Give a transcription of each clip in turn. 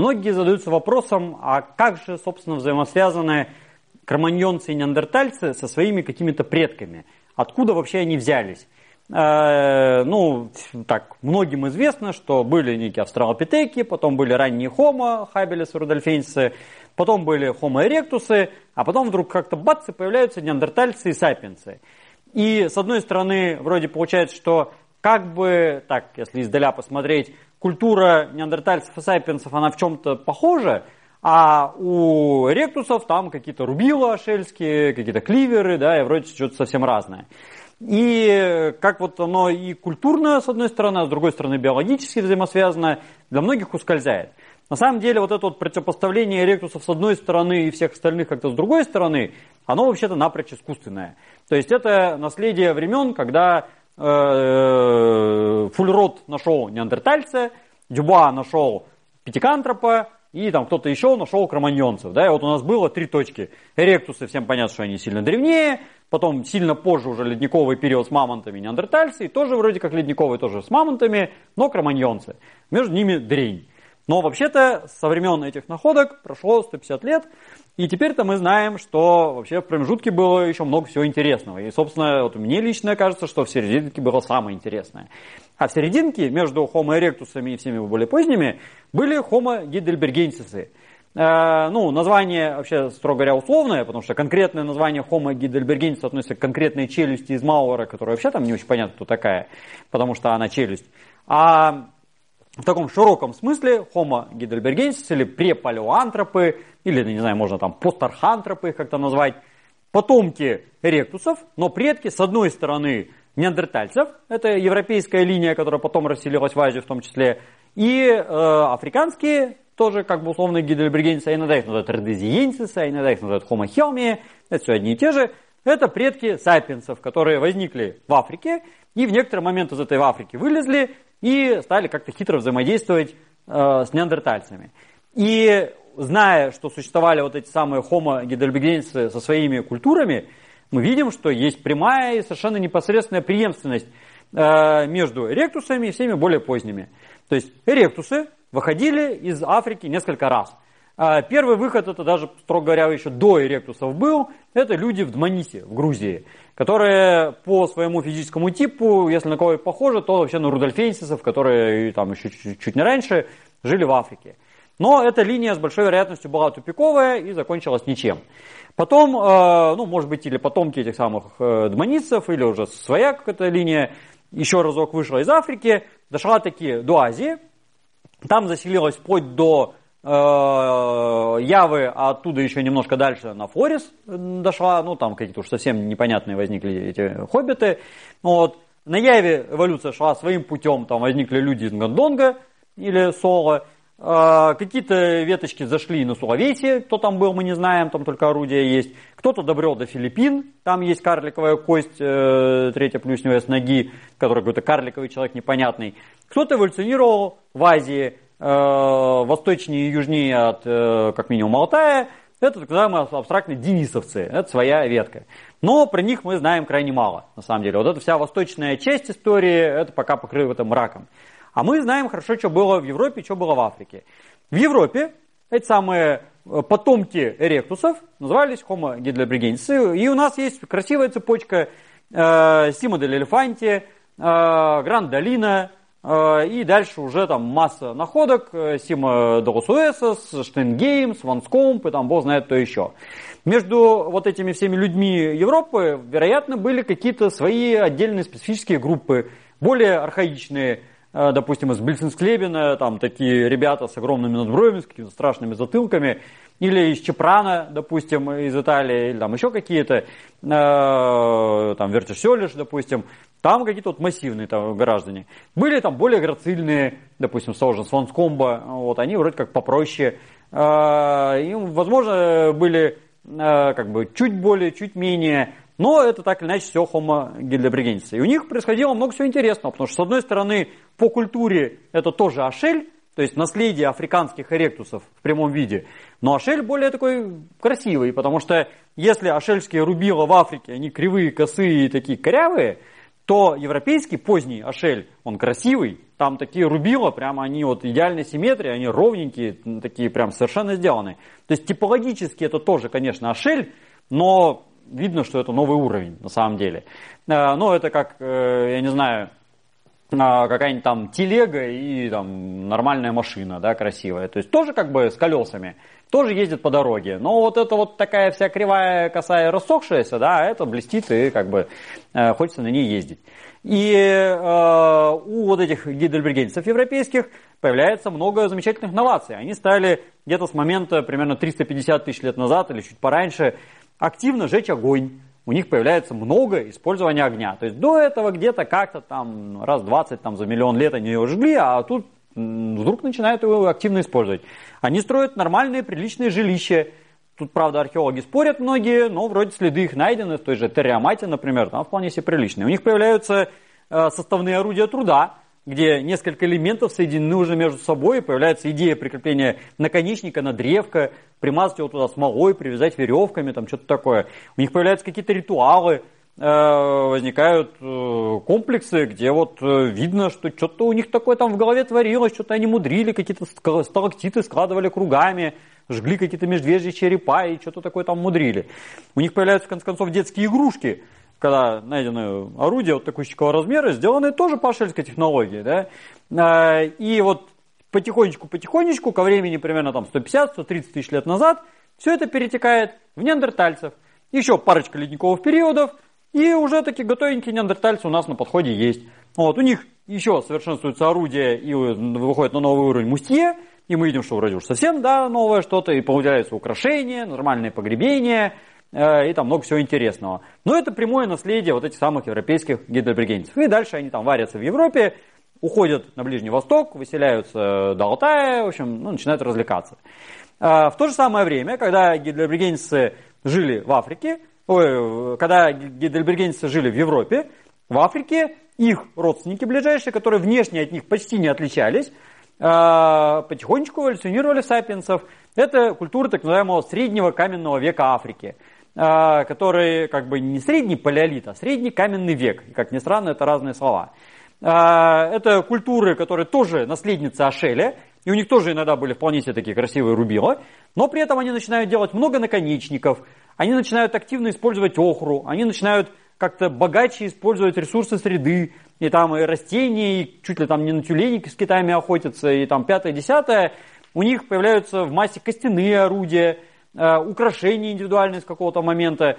многие задаются вопросом, а как же, собственно, взаимосвязаны кроманьонцы и неандертальцы со своими какими-то предками? Откуда вообще они взялись? Э, ну, так, многим известно, что были некие австралопитеки, потом были ранние хомо, хабелес, рудольфенсы, потом были хомо эректусы, а потом вдруг как-то бац, и появляются неандертальцы и сапиенсы. И с одной стороны, вроде получается, что как бы, так, если издаля посмотреть, культура неандертальцев и сапиенсов, она в чем-то похожа, а у ректусов там какие-то рубила шельские, какие-то кливеры, да, и вроде что-то совсем разное. И как вот оно и культурно, с одной стороны, а с другой стороны биологически взаимосвязано, для многих ускользает. На самом деле вот это вот противопоставление эректусов с одной стороны и всех остальных как-то с другой стороны, оно вообще-то напрочь искусственное. То есть это наследие времен, когда Фульрот нашел неандертальца, Дюба нашел пятикантропа, и там кто-то еще нашел кроманьонцев. Да? И вот у нас было три точки. Эректусы, всем понятно, что они сильно древнее, потом сильно позже уже ледниковый период с мамонтами неандертальцы, и тоже вроде как ледниковый тоже с мамонтами, но кроманьонцы. Между ними дрень. Но вообще-то со времен этих находок прошло 150 лет, и теперь-то мы знаем, что вообще в промежутке было еще много всего интересного. И, собственно, вот мне лично кажется, что в серединке было самое интересное. А в серединке между Homo erectus и всеми более поздними были Homo heidelbergensis. Э, ну, название вообще, строго говоря, условное, потому что конкретное название Homo heidelbergensis относится к конкретной челюсти из Мауэра, которая вообще там не очень понятно, кто такая, потому что она челюсть. А в таком широком смысле Homo heidelbergensis или препалеоантропы, или, не знаю, можно там постархантропы их как-то назвать, потомки ректусов, но предки, с одной стороны, неандертальцев, это европейская линия, которая потом расселилась в Азию в том числе, и э, африканские, тоже как бы условно гидельбергенцы, а иногда их называют редезиенсисы, а иногда их называют helmi, это все одни и те же, это предки сапиенсов, которые возникли в Африке, и в некоторый момент из этой Африки вылезли и стали как-то хитро взаимодействовать э, с неандертальцами. И зная, что существовали вот эти самые homo гидельбергенцы со своими культурами, мы видим, что есть прямая и совершенно непосредственная преемственность э, между эректусами и всеми более поздними. То есть эректусы выходили из Африки несколько раз. А первый выход, это даже, строго говоря, еще до эректусов был, это люди в Дманисе, в Грузии, которые по своему физическому типу, если на кого похожи, то вообще на рудольфенсисов, которые там еще чуть, чуть не раньше жили в Африке. Но эта линия с большой вероятностью была тупиковая и закончилась ничем. Потом, э, ну, может быть, или потомки этих самых э, дманисцев, или уже своя какая-то линия, еще разок вышла из Африки, дошла таки до Азии, там заселилась вплоть до Явы, а оттуда еще немножко дальше на Флорис дошла, ну, там какие-то уж совсем непонятные возникли эти хоббиты. Вот. На Яве эволюция шла своим путем, там возникли люди из Гандонга или Соло, а, какие-то веточки зашли на Сулавесье, кто там был, мы не знаем, там только орудия есть. Кто-то добрел до Филиппин, там есть карликовая кость, э, третья плюсневая с ноги, который какой-то карликовый человек непонятный. Кто-то эволюционировал в Азии, э, восточнее и южнее от, э, как минимум, Алтая. Это так называемые абстрактные денисовцы, это своя ветка. Но про них мы знаем крайне мало, на самом деле. Вот эта вся восточная часть истории, это пока покрыто мраком. А мы знаем хорошо, что было в Европе, что было в Африке. В Европе эти самые э, потомки эректусов назывались Homo heidelbergensis. И у нас есть красивая цепочка э, Сима дель Элефанти, э, Гранд Долина, э, и дальше уже там масса находок, э, Сима Долосуэсос, Штенгейм, Сванскомп, и там бог знает кто еще. Между вот этими всеми людьми Европы, вероятно, были какие-то свои отдельные специфические группы, более архаичные, Э, допустим, из Бельсинсклебена, там такие ребята с огромными надбровями, с какими-то страшными затылками, или из Чепрана, допустим, из Италии, или там еще какие-то, э, там Вертишелиш, допустим, там какие-то вот массивные там граждане. Были там более грацильные, допустим, Сожен, Сванскомба, вот, они вроде как попроще. Э, и, возможно, были э, как бы чуть более, чуть менее но это так или иначе все homo heidelbergensis. И у них происходило много всего интересного, потому что, с одной стороны, по культуре это тоже ашель, то есть наследие африканских эректусов в прямом виде. Но ашель более такой красивый, потому что если ашельские рубила в Африке, они кривые, косые и такие корявые, то европейский поздний ошель, он красивый, там такие рубила, прямо они вот идеальной симметрии, они ровненькие, такие прям совершенно сделаны. То есть типологически это тоже, конечно, ошель, но видно, что это новый уровень на самом деле. Э, но это как, э, я не знаю, а, какая-нибудь там телега и там нормальная машина, да, красивая. То есть тоже как бы с колесами, тоже ездит по дороге. Но вот это вот такая вся кривая, косая, рассохшаяся, да, это блестит и как бы э, хочется на ней ездить. И э, у вот этих гидельбергенцев европейских появляется много замечательных новаций. Они стали где-то с момента примерно 350 тысяч лет назад или чуть пораньше активно жечь огонь у них появляется много использования огня. То есть до этого где-то как-то там раз 20 там, за миллион лет они его жгли, а тут вдруг начинают его активно использовать. Они строят нормальные, приличные жилища. Тут, правда, археологи спорят многие, но вроде следы их найдены, в той же Терриамате, например, там вполне себе приличные. У них появляются э, составные орудия труда, где несколько элементов соединены уже между собой, и появляется идея прикрепления наконечника на древко, примазать его туда смолой, привязать веревками, там что-то такое. У них появляются какие-то ритуалы, э, возникают э, комплексы, где вот э, видно, что что-то у них такое там в голове творилось, что-то они мудрили, какие-то сталактиты складывали кругами, жгли какие-то медвежьи черепа и что-то такое там мудрили. У них появляются, в конце концов, детские игрушки, когда найдено орудие вот такого размера, сделанное тоже по шельской технологии. Да? А, и вот потихонечку-потихонечку, ко времени примерно там 150-130 тысяч лет назад, все это перетекает в неандертальцев. Еще парочка ледниковых периодов, и уже такие готовенькие неандертальцы у нас на подходе есть. Вот, у них еще совершенствуется орудие и выходит на новый уровень мустье, и мы видим, что вроде уж совсем да, новое что-то, и появляются украшения, нормальные погребения, Э, и там много всего интересного. Но это прямое наследие вот этих самых европейских гидробригенцев. И дальше они там варятся в Европе, уходят на Ближний Восток, выселяются до Алтая, в общем, ну, начинают развлекаться. Э, в то же самое время, когда гидробригенцы жили в Африке, ой, когда гидробригенцы жили в Европе, в Африке их родственники ближайшие, которые внешне от них почти не отличались, э, потихонечку эволюционировали сапиенсов. Это культура так называемого среднего каменного века Африки – а, который как бы не средний палеолит, а средний каменный век. И, как ни странно, это разные слова. А, это культуры, которые тоже наследницы Ашеля, и у них тоже иногда были вполне себе такие красивые рубила, но при этом они начинают делать много наконечников, они начинают активно использовать охру, они начинают как-то богаче использовать ресурсы среды, и там и растения, и чуть ли там не на тюленей с китами охотятся, и там пятое-десятое. У них появляются в массе костяные орудия – украшения индивидуальные с какого-то момента.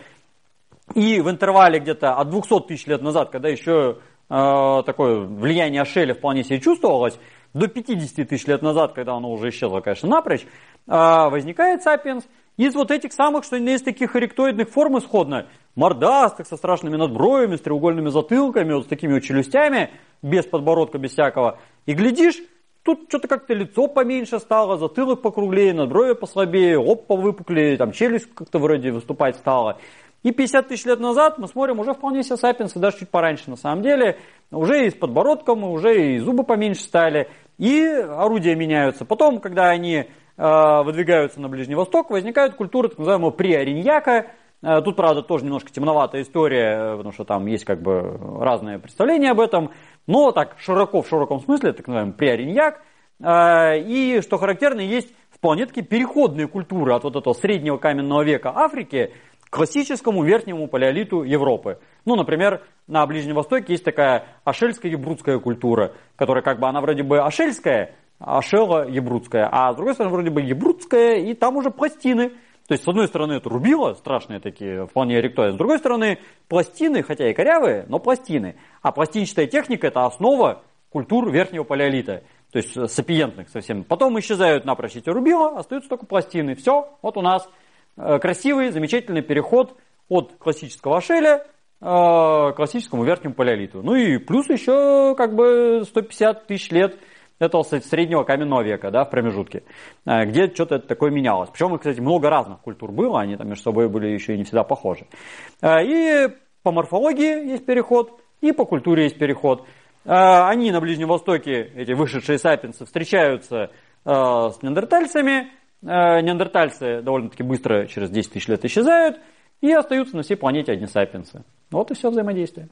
И в интервале где-то от 200 тысяч лет назад, когда еще э, такое влияние Ашеля вполне себе чувствовалось, до 50 тысяч лет назад, когда оно уже исчезло, конечно, напрочь, э, возникает сапиенс из вот этих самых, что из таких ректоидных форм исходно, мордастых, со страшными надброями, с треугольными затылками, вот с такими вот челюстями, без подбородка, без всякого. И глядишь, Тут что-то как-то лицо поменьше стало, затылок покруглее, надброви послабее, лоб повыпуклее, там челюсть как-то вроде выступать стала. И 50 тысяч лет назад мы смотрим уже вполне себе сапиенсы, даже чуть пораньше на самом деле, уже и с подбородком, уже и зубы поменьше стали, и орудия меняются. Потом, когда они э, выдвигаются на Ближний Восток, возникают культуры так называемого приориньяка, Тут, правда, тоже немножко темноватая история, э, потому что там есть как бы разные представления об этом. Но так широко, в широком смысле, так называемый приориньяк. А, и, что характерно, есть вполне такие переходные культуры от вот этого среднего каменного века Африки к классическому верхнему палеолиту Европы. Ну, например, на Ближнем Востоке есть такая ашельская ебрудская культура, которая как бы, она вроде бы ашельская, ашела ебрудская, а с другой стороны вроде бы ебрудская, и там уже пластины – то есть, с одной стороны, это рубило, страшные такие, вполне эректоидные. С другой стороны, пластины, хотя и корявые, но пластины. А пластинчатая техника – это основа культур верхнего палеолита. То есть, э, сапиентных совсем. Потом исчезают напрочь эти рубила, остаются только пластины. Все, вот у нас э, красивый, замечательный переход от классического ашеля э, к классическому верхнему палеолиту. Ну и плюс еще как бы 150 тысяч лет – этого среднего каменного века, да, в промежутке, э, где что-то такое менялось. Причем, кстати, много разных культур было, они там между собой были еще и не всегда похожи. Э, и по морфологии есть переход, и по культуре есть переход. Э, они на Ближнем Востоке, эти вышедшие сапиенсы, встречаются с неандертальцами. Неандертальцы довольно-таки быстро, через 10 тысяч лет исчезают, и остаются на всей планете одни сапиенсы. Вот и все взаимодействие.